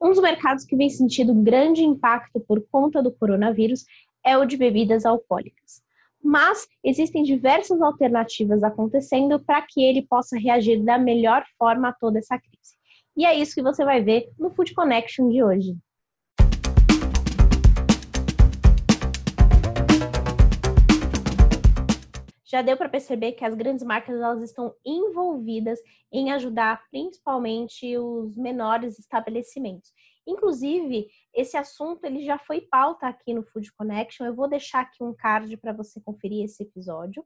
Um dos mercados que vem sentindo grande impacto por conta do coronavírus é o de bebidas alcoólicas. Mas existem diversas alternativas acontecendo para que ele possa reagir da melhor forma a toda essa crise. E é isso que você vai ver no Food Connection de hoje. Já deu para perceber que as grandes marcas elas estão envolvidas em ajudar principalmente os menores estabelecimentos. Inclusive, esse assunto ele já foi pauta aqui no Food Connection. Eu vou deixar aqui um card para você conferir esse episódio.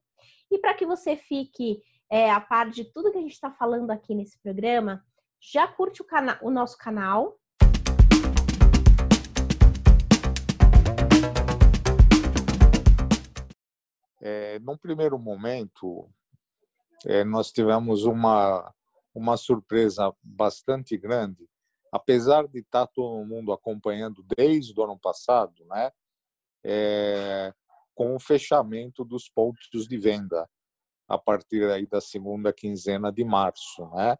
E para que você fique é, a par de tudo que a gente está falando aqui nesse programa, já curte o, o nosso canal, É, num primeiro momento, é, nós tivemos uma, uma surpresa bastante grande, apesar de estar todo mundo acompanhando desde o ano passado, né, é, com o fechamento dos pontos de venda a partir aí da segunda quinzena de março, né?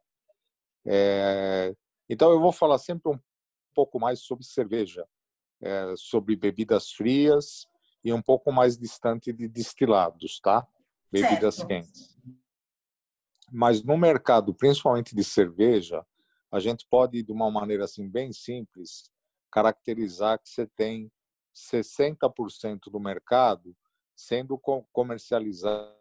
É, então eu vou falar sempre um pouco mais sobre cerveja, é, sobre bebidas frias e um pouco mais distante de destilados, tá? Bebidas certo. quentes. Mas no mercado, principalmente de cerveja, a gente pode, de uma maneira assim bem simples, caracterizar que você tem 60% do mercado sendo comercializado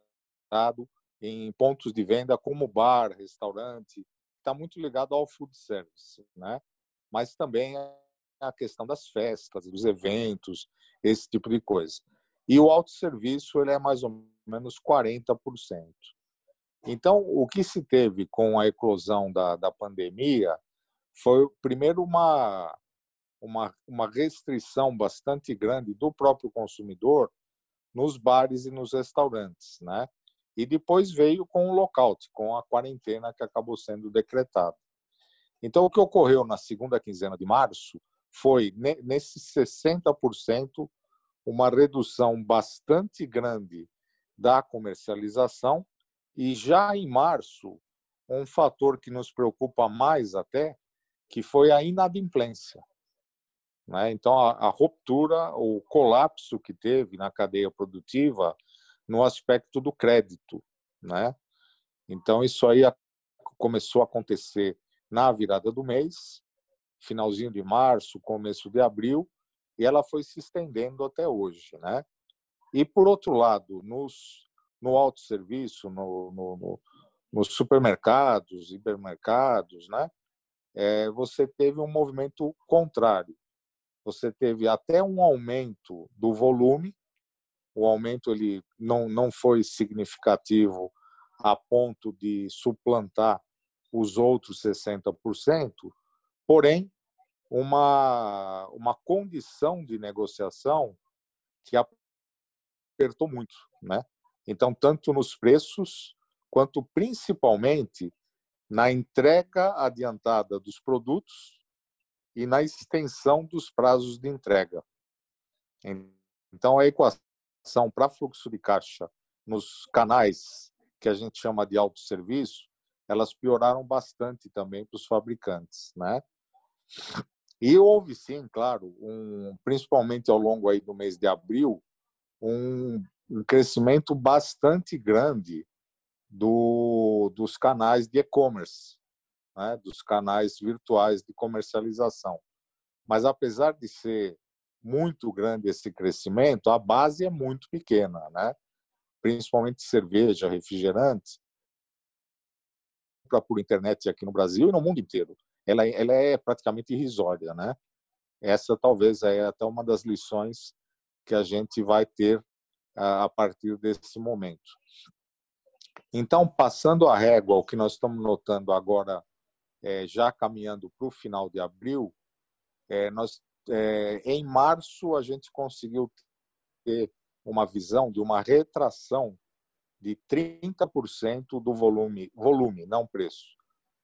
em pontos de venda como bar, restaurante, está muito ligado ao food service, né? Mas também a questão das festas, dos eventos, esse tipo de coisa. E o autosserviço ele é mais ou menos 40%. Então, o que se teve com a eclosão da, da pandemia foi, primeiro, uma, uma, uma restrição bastante grande do próprio consumidor nos bares e nos restaurantes, né? E depois veio com o lockout, com a quarentena que acabou sendo decretada. Então, o que ocorreu na segunda quinzena de março foi, nesses 60%, uma redução bastante grande da comercialização e já em março, um fator que nos preocupa mais até, que foi a inadimplência. Né? Então, a, a ruptura, o colapso que teve na cadeia produtiva no aspecto do crédito. Né? Então, isso aí começou a acontecer na virada do mês, finalzinho de março, começo de abril, e ela foi se estendendo até hoje, né? E por outro lado, nos no autosserviço, no, no, no, nos supermercados, hipermercados, né? É, você teve um movimento contrário. Você teve até um aumento do volume. O aumento ele não não foi significativo a ponto de suplantar os outros 60%, porém uma, uma condição de negociação que apertou muito, né? Então, tanto nos preços, quanto principalmente na entrega adiantada dos produtos e na extensão dos prazos de entrega. Então, a equação para fluxo de caixa nos canais que a gente chama de autosserviço, elas pioraram bastante também para os fabricantes, né? E houve sim, claro, um, principalmente ao longo aí do mês de abril, um, um crescimento bastante grande do, dos canais de e-commerce, né, dos canais virtuais de comercialização. Mas apesar de ser muito grande esse crescimento, a base é muito pequena, né? principalmente cerveja, refrigerantes, por internet aqui no Brasil e no mundo inteiro ela, ela é praticamente irrisória, né? Essa talvez é até uma das lições que a gente vai ter a partir desse momento. Então, passando a régua, o que nós estamos notando agora, é, já caminhando para o final de abril, é, nós, é, em março a gente conseguiu ter uma visão de uma retração de 30% do volume, volume, não preço,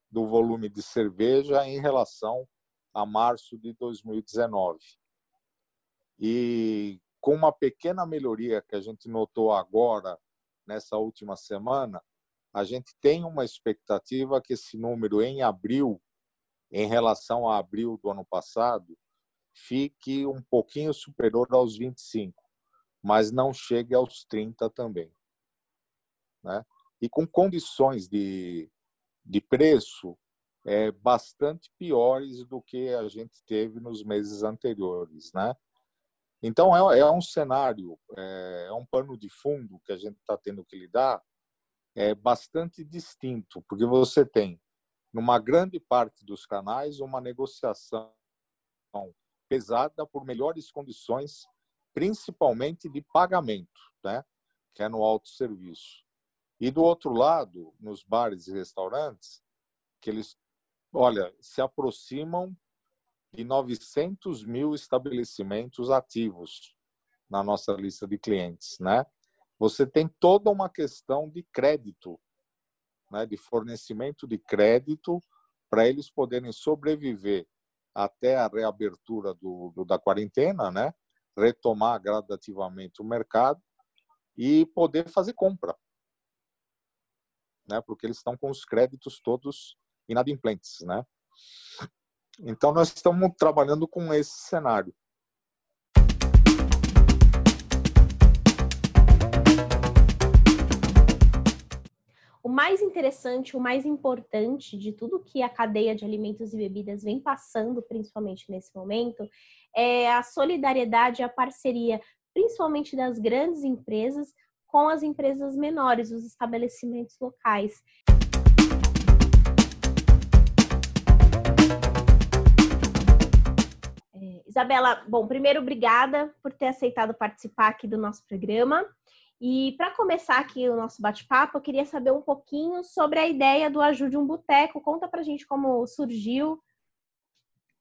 do volume de cerveja em relação a março de 2019. E com uma pequena melhoria que a gente notou agora, nessa última semana, a gente tem uma expectativa que esse número em abril em relação a abril do ano passado, fique um pouquinho superior aos 25, mas não chegue aos 30 também. Né? E com condições de, de preço é, bastante piores do que a gente teve nos meses anteriores. Né? Então, é, é um cenário, é, é um pano de fundo que a gente está tendo que lidar é bastante distinto, porque você tem, numa grande parte dos canais, uma negociação pesada por melhores condições, principalmente de pagamento, né? que é no autosserviço. E do outro lado, nos bares e restaurantes, que eles, olha, se aproximam de 900 mil estabelecimentos ativos na nossa lista de clientes, né? você tem toda uma questão de crédito, né, de fornecimento de crédito para eles poderem sobreviver até a reabertura do, do, da quarentena, né, retomar gradativamente o mercado e poder fazer compra, né, porque eles estão com os créditos todos inadimplentes, né. Então nós estamos trabalhando com esse cenário. o mais interessante, o mais importante de tudo que a cadeia de alimentos e bebidas vem passando, principalmente nesse momento, é a solidariedade a parceria, principalmente das grandes empresas com as empresas menores, os estabelecimentos locais. É, Isabela, bom, primeiro, obrigada por ter aceitado participar aqui do nosso programa. E para começar aqui o nosso bate-papo, eu queria saber um pouquinho sobre a ideia do Ajude um Boteco. Conta para a gente como surgiu,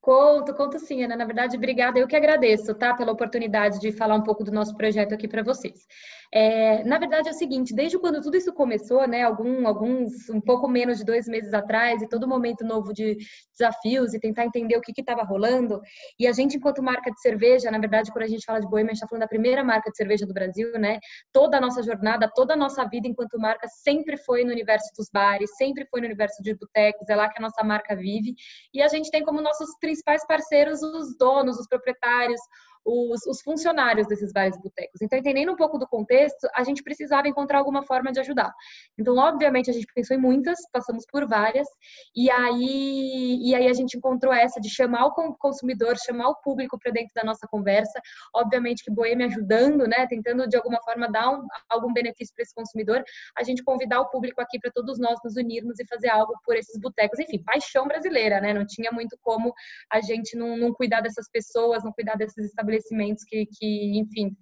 Conto, conto sim, Ana. Na verdade, obrigada. Eu que agradeço, tá? Pela oportunidade de falar um pouco do nosso projeto aqui para vocês. É, na verdade, é o seguinte, desde quando tudo isso começou, né? Algum, alguns, um pouco menos de dois meses atrás, e todo momento novo de desafios e tentar entender o que estava rolando. E a gente, enquanto marca de cerveja, na verdade, quando a gente fala de Boêmia, a gente está falando da primeira marca de cerveja do Brasil, né? Toda a nossa jornada, toda a nossa vida enquanto marca sempre foi no universo dos bares, sempre foi no universo de botecos, é lá que a nossa marca vive. E a gente tem como nossos principais parceiros os donos, os proprietários, os, os funcionários desses e botecos. Então, entendendo um pouco do contexto, a gente precisava encontrar alguma forma de ajudar. Então, obviamente, a gente pensou em muitas, passamos por várias, e aí, e aí a gente encontrou essa de chamar o consumidor, chamar o público para dentro da nossa conversa. Obviamente que Boêmia ajudando, né, tentando de alguma forma dar um, algum benefício para esse consumidor, a gente convidar o público aqui para todos nós nos unirmos e fazer algo por esses botecos. Enfim, paixão brasileira, né? Não tinha muito como a gente não, não cuidar dessas pessoas, não cuidar desses estabelecimentos estabelecimentos que, que, enfim,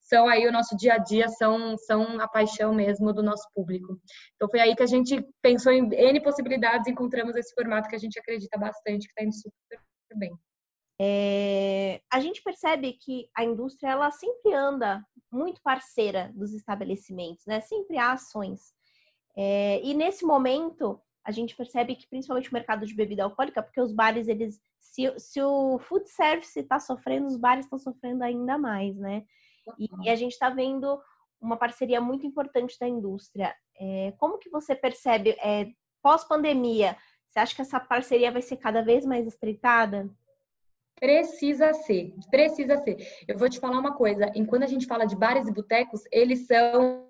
são aí o nosso dia a dia, são, são a paixão mesmo do nosso público. Então foi aí que a gente pensou em N possibilidades, encontramos esse formato que a gente acredita bastante, que está indo super bem. É, a gente percebe que a indústria ela sempre anda muito parceira dos estabelecimentos, né? Sempre há ações. É, e nesse momento a gente percebe que principalmente o mercado de bebida alcoólica, porque os bares eles se, se o food service está sofrendo, os bares estão sofrendo ainda mais, né? E, e a gente está vendo uma parceria muito importante da indústria. É, como que você percebe, é, pós-pandemia, você acha que essa parceria vai ser cada vez mais estreitada? Precisa ser, precisa ser. Eu vou te falar uma coisa, enquanto a gente fala de bares e botecos, eles são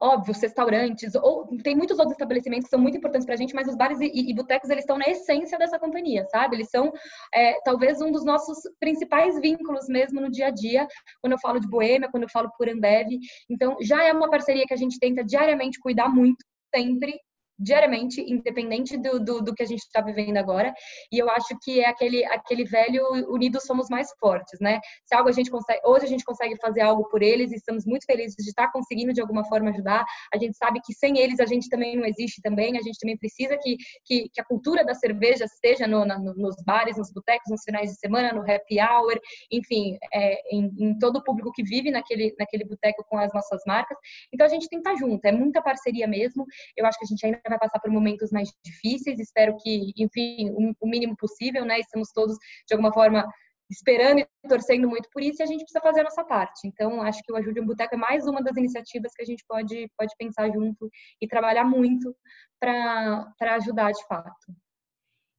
óbvio, restaurantes, ou tem muitos outros estabelecimentos que são muito importantes para a gente, mas os bares e, e, botecos, eles estão na essência dessa companhia, sabe? Eles são é, talvez um dos nossos principais vínculos mesmo no dia a dia, quando eu falo de Boêmia, quando eu falo por Ambev. Então, já é uma parceria que a gente tenta diariamente cuidar muito, sempre, diariamente, independente do, do, do que a gente está vivendo agora. E eu acho que é aquele, aquele velho unidos somos mais fortes, né? Se algo a gente consegue, hoje a gente consegue fazer algo por eles e estamos muito felizes de estar conseguindo de alguma forma ajudar. A gente sabe que sem eles a gente também não existe também. A gente também precisa que, que, que a cultura da cerveja esteja no, na, nos bares, nos botecos, nos finais de semana, no happy hour, enfim, é, em, em, todo o público que vive naquele, naquele boteco com as nossas marcas. Então a gente tem que estar junto, é muita parceria mesmo. Eu acho que a gente ainda vai passar por momentos mais difíceis. Espero que, enfim, o mínimo possível, né? Estamos todos, de alguma forma, esperando e torcendo muito por isso e a gente precisa fazer a nossa parte. Então, acho que o Ajude um Boteco é mais uma das iniciativas que a gente pode, pode pensar junto e trabalhar muito para ajudar de fato.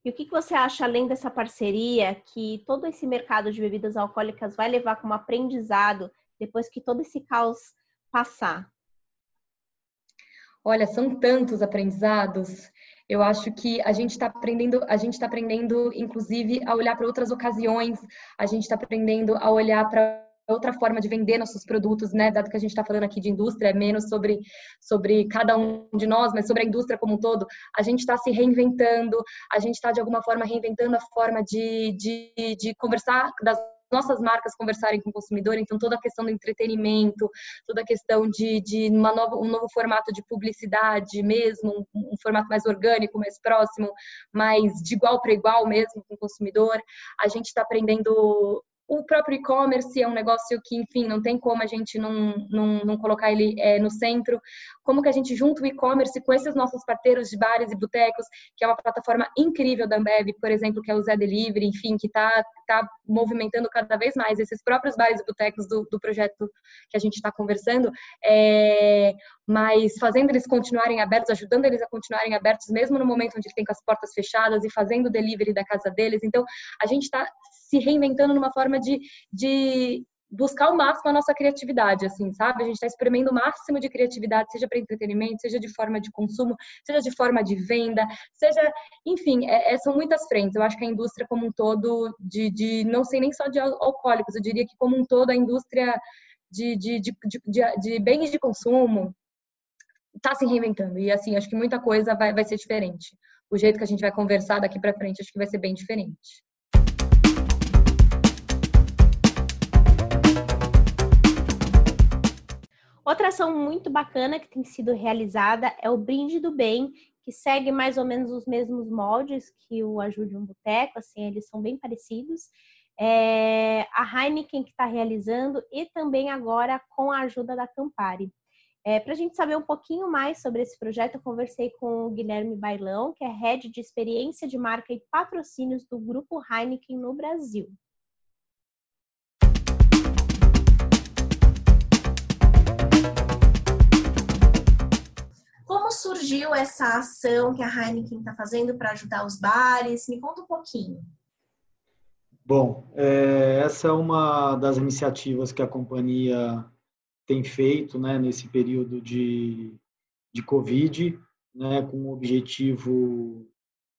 E o que, que você acha, além dessa parceria, que todo esse mercado de bebidas alcoólicas vai levar como aprendizado depois que todo esse caos passar? Olha, são tantos aprendizados. Eu acho que a gente está aprendendo, a gente está aprendendo, inclusive, a olhar para outras ocasiões. A gente está aprendendo a olhar para outra forma de vender nossos produtos, né? Dado que a gente está falando aqui de indústria, é menos sobre, sobre cada um de nós, mas sobre a indústria como um todo. A gente está se reinventando, a gente está, de alguma forma, reinventando a forma de, de, de conversar das nossas marcas conversarem com o consumidor, então toda a questão do entretenimento, toda a questão de, de uma nova, um novo formato de publicidade mesmo, um, um formato mais orgânico, mais próximo, mais de igual para igual mesmo com o consumidor. A gente está aprendendo o próprio e-commerce é um negócio que, enfim, não tem como a gente não, não, não colocar ele é, no centro. Como que a gente junta o e-commerce com esses nossos parceiros de bares e botecos, que é uma plataforma incrível da Ambev, por exemplo, que é o Zé Delivery, enfim, que está tá movimentando cada vez mais esses próprios bares e botecos do, do projeto que a gente está conversando, é, mas fazendo eles continuarem abertos, ajudando eles a continuarem abertos, mesmo no momento onde ele tem com as portas fechadas e fazendo o delivery da casa deles. Então, a gente está se reinventando numa forma de, de buscar o máximo a nossa criatividade, assim, sabe? A gente está experimentando o máximo de criatividade, seja para entretenimento, seja de forma de consumo, seja de forma de venda, seja, enfim, é, é, são muitas frentes. Eu acho que a indústria como um todo, de, de não sei nem só de alcoólicos, eu diria que como um todo a indústria de, de, de, de, de bens de consumo está se reinventando. E assim, acho que muita coisa vai, vai ser diferente. O jeito que a gente vai conversar daqui para frente, acho que vai ser bem diferente. Outra ação muito bacana que tem sido realizada é o Brinde do Bem, que segue mais ou menos os mesmos moldes que o Ajude um Boteco, assim, eles são bem parecidos. É a Heineken que está realizando e também agora com a ajuda da Campari. É, Para a gente saber um pouquinho mais sobre esse projeto, eu conversei com o Guilherme Bailão, que é Head de Experiência de Marca e Patrocínios do Grupo Heineken no Brasil. Surgiu essa ação que a Heineken está fazendo para ajudar os bares? Me conta um pouquinho. Bom, é, essa é uma das iniciativas que a companhia tem feito né, nesse período de, de Covid, né, com o objetivo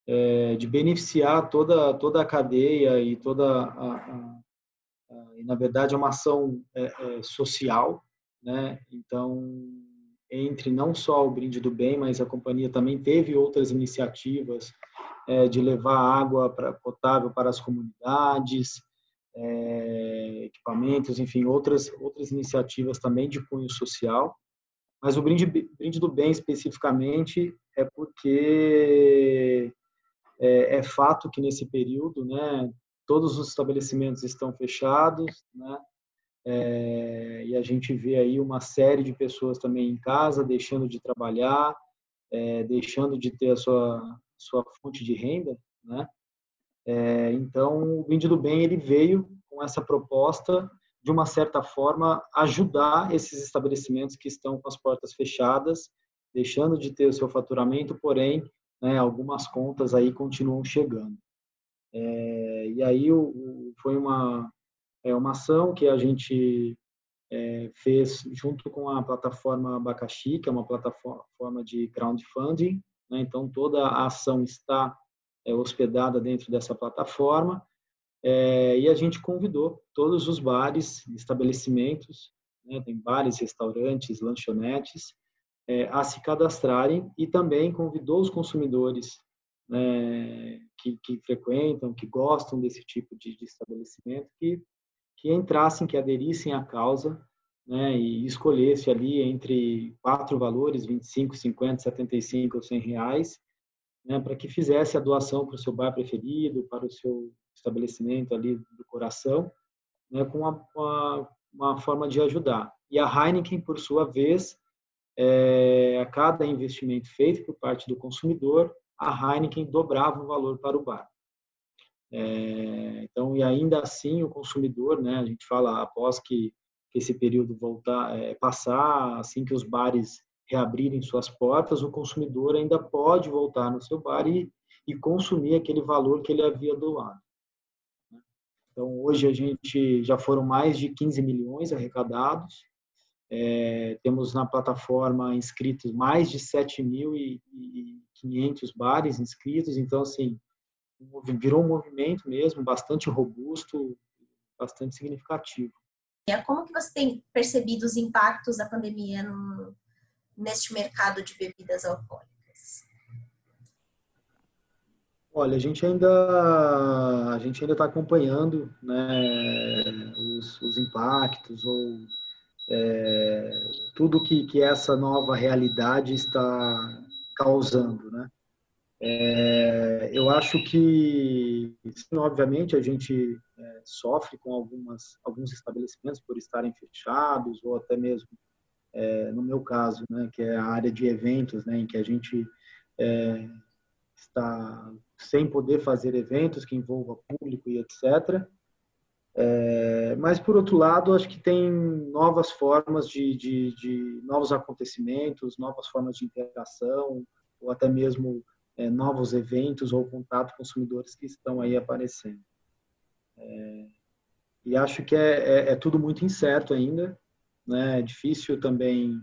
é, de beneficiar toda, toda a cadeia e toda a, a, a e na verdade é uma ação é, é, social, né? Então entre não só o Brinde do Bem, mas a companhia também teve outras iniciativas é, de levar água pra, potável para as comunidades, é, equipamentos, enfim, outras, outras iniciativas também de cunho social. Mas o Brinde, Brinde do Bem, especificamente, é porque é, é fato que nesse período, né, todos os estabelecimentos estão fechados, né, é, e a gente vê aí uma série de pessoas também em casa, deixando de trabalhar, é, deixando de ter a sua, sua fonte de renda, né? É, então, o Brinde do Bem ele veio com essa proposta de uma certa forma ajudar esses estabelecimentos que estão com as portas fechadas, deixando de ter o seu faturamento, porém, né, algumas contas aí continuam chegando. É, e aí o, o, foi uma é uma ação que a gente é, fez junto com a plataforma Abacaxi, que é uma plataforma de crowdfunding. Né? Então, toda a ação está é, hospedada dentro dessa plataforma. É, e a gente convidou todos os bares, estabelecimentos, né? tem bares, restaurantes, lanchonetes, é, a se cadastrarem e também convidou os consumidores né, que, que, frequentam, que gostam desse tipo de, de estabelecimento, que que entrassem, que aderissem à causa né, e escolhesse ali entre quatro valores, 25, 50, 75 ou 100 reais, né, para que fizesse a doação para o seu bar preferido, para o seu estabelecimento ali do coração, né, com uma, uma, uma, forma de ajudar. E a Heineken, por sua vez, é, a cada investimento feito por parte do consumidor, a Heineken dobrava o valor para o bar. É, então, e ainda assim o consumidor, né, a gente fala após que, que esse período voltar, é, passar, assim que os bares reabrirem suas portas, o consumidor ainda pode voltar no seu bar e, e consumir aquele valor que ele havia doado. Então, hoje a gente já foram mais de 15 milhões arrecadados, é, temos na plataforma inscritos mais de 7.500 bares inscritos, então, assim, virou um movimento mesmo bastante robusto, bastante significativo. Como que você tem percebido os impactos da pandemia no, neste mercado de bebidas alcoólicas? Olha, a gente ainda a gente ainda está acompanhando né, os, os impactos ou é, tudo que, que essa nova realidade está causando, né? É, eu acho que, obviamente, a gente é, sofre com algumas, alguns estabelecimentos por estarem fechados, ou até mesmo, é, no meu caso, né, que é a área de eventos, né, em que a gente é, está sem poder fazer eventos que envolva público e etc. É, mas, por outro lado, acho que tem novas formas de, de, de novos acontecimentos, novas formas de interação, ou até mesmo é, novos eventos ou contato com consumidores que estão aí aparecendo. É, e acho que é, é, é, tudo muito incerto ainda, né? É difícil também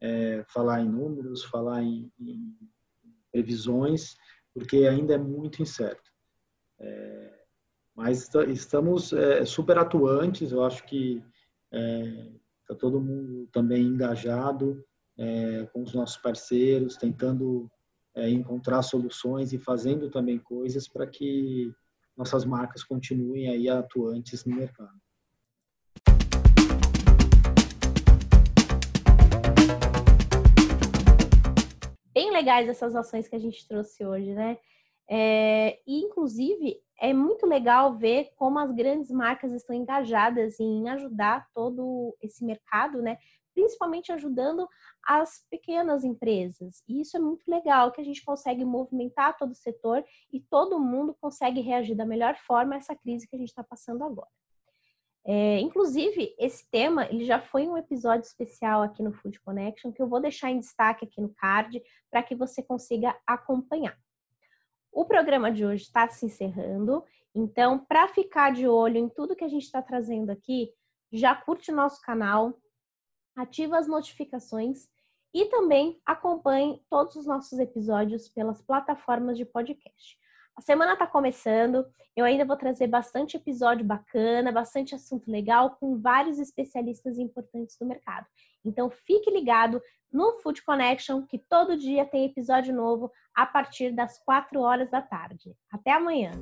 é, falar em números, falar em, em, previsões, porque ainda é muito incerto. É, mas estamos super atuantes, eu acho que está todo mundo também engajado com os nossos parceiros, tentando é, encontrar soluções e fazendo também coisas para que nossas marcas continuem aí atuantes no mercado. Bem legais essas ações que a gente trouxe hoje, né? É, e, inclusive, é muito legal ver como as grandes marcas estão engajadas em ajudar todo esse mercado, né? Principalmente ajudando as pequenas empresas. E isso é muito legal, que a gente consegue movimentar todo o setor e todo mundo consegue reagir da melhor forma a essa crise que a gente está passando agora. É, inclusive, esse tema ele já foi um episódio especial aqui no Food Connection que eu vou deixar em destaque aqui no card para que você consiga acompanhar. O programa de hoje está se encerrando, então, para ficar de olho em tudo que a gente está trazendo aqui, já curte o nosso canal, ativa as notificações e também acompanhe todos os nossos episódios pelas plataformas de podcast. A semana está começando, eu ainda vou trazer bastante episódio bacana, bastante assunto legal com vários especialistas importantes do mercado. Então fique ligado no Food Connection, que todo dia tem episódio novo a partir das 4 horas da tarde. Até amanhã!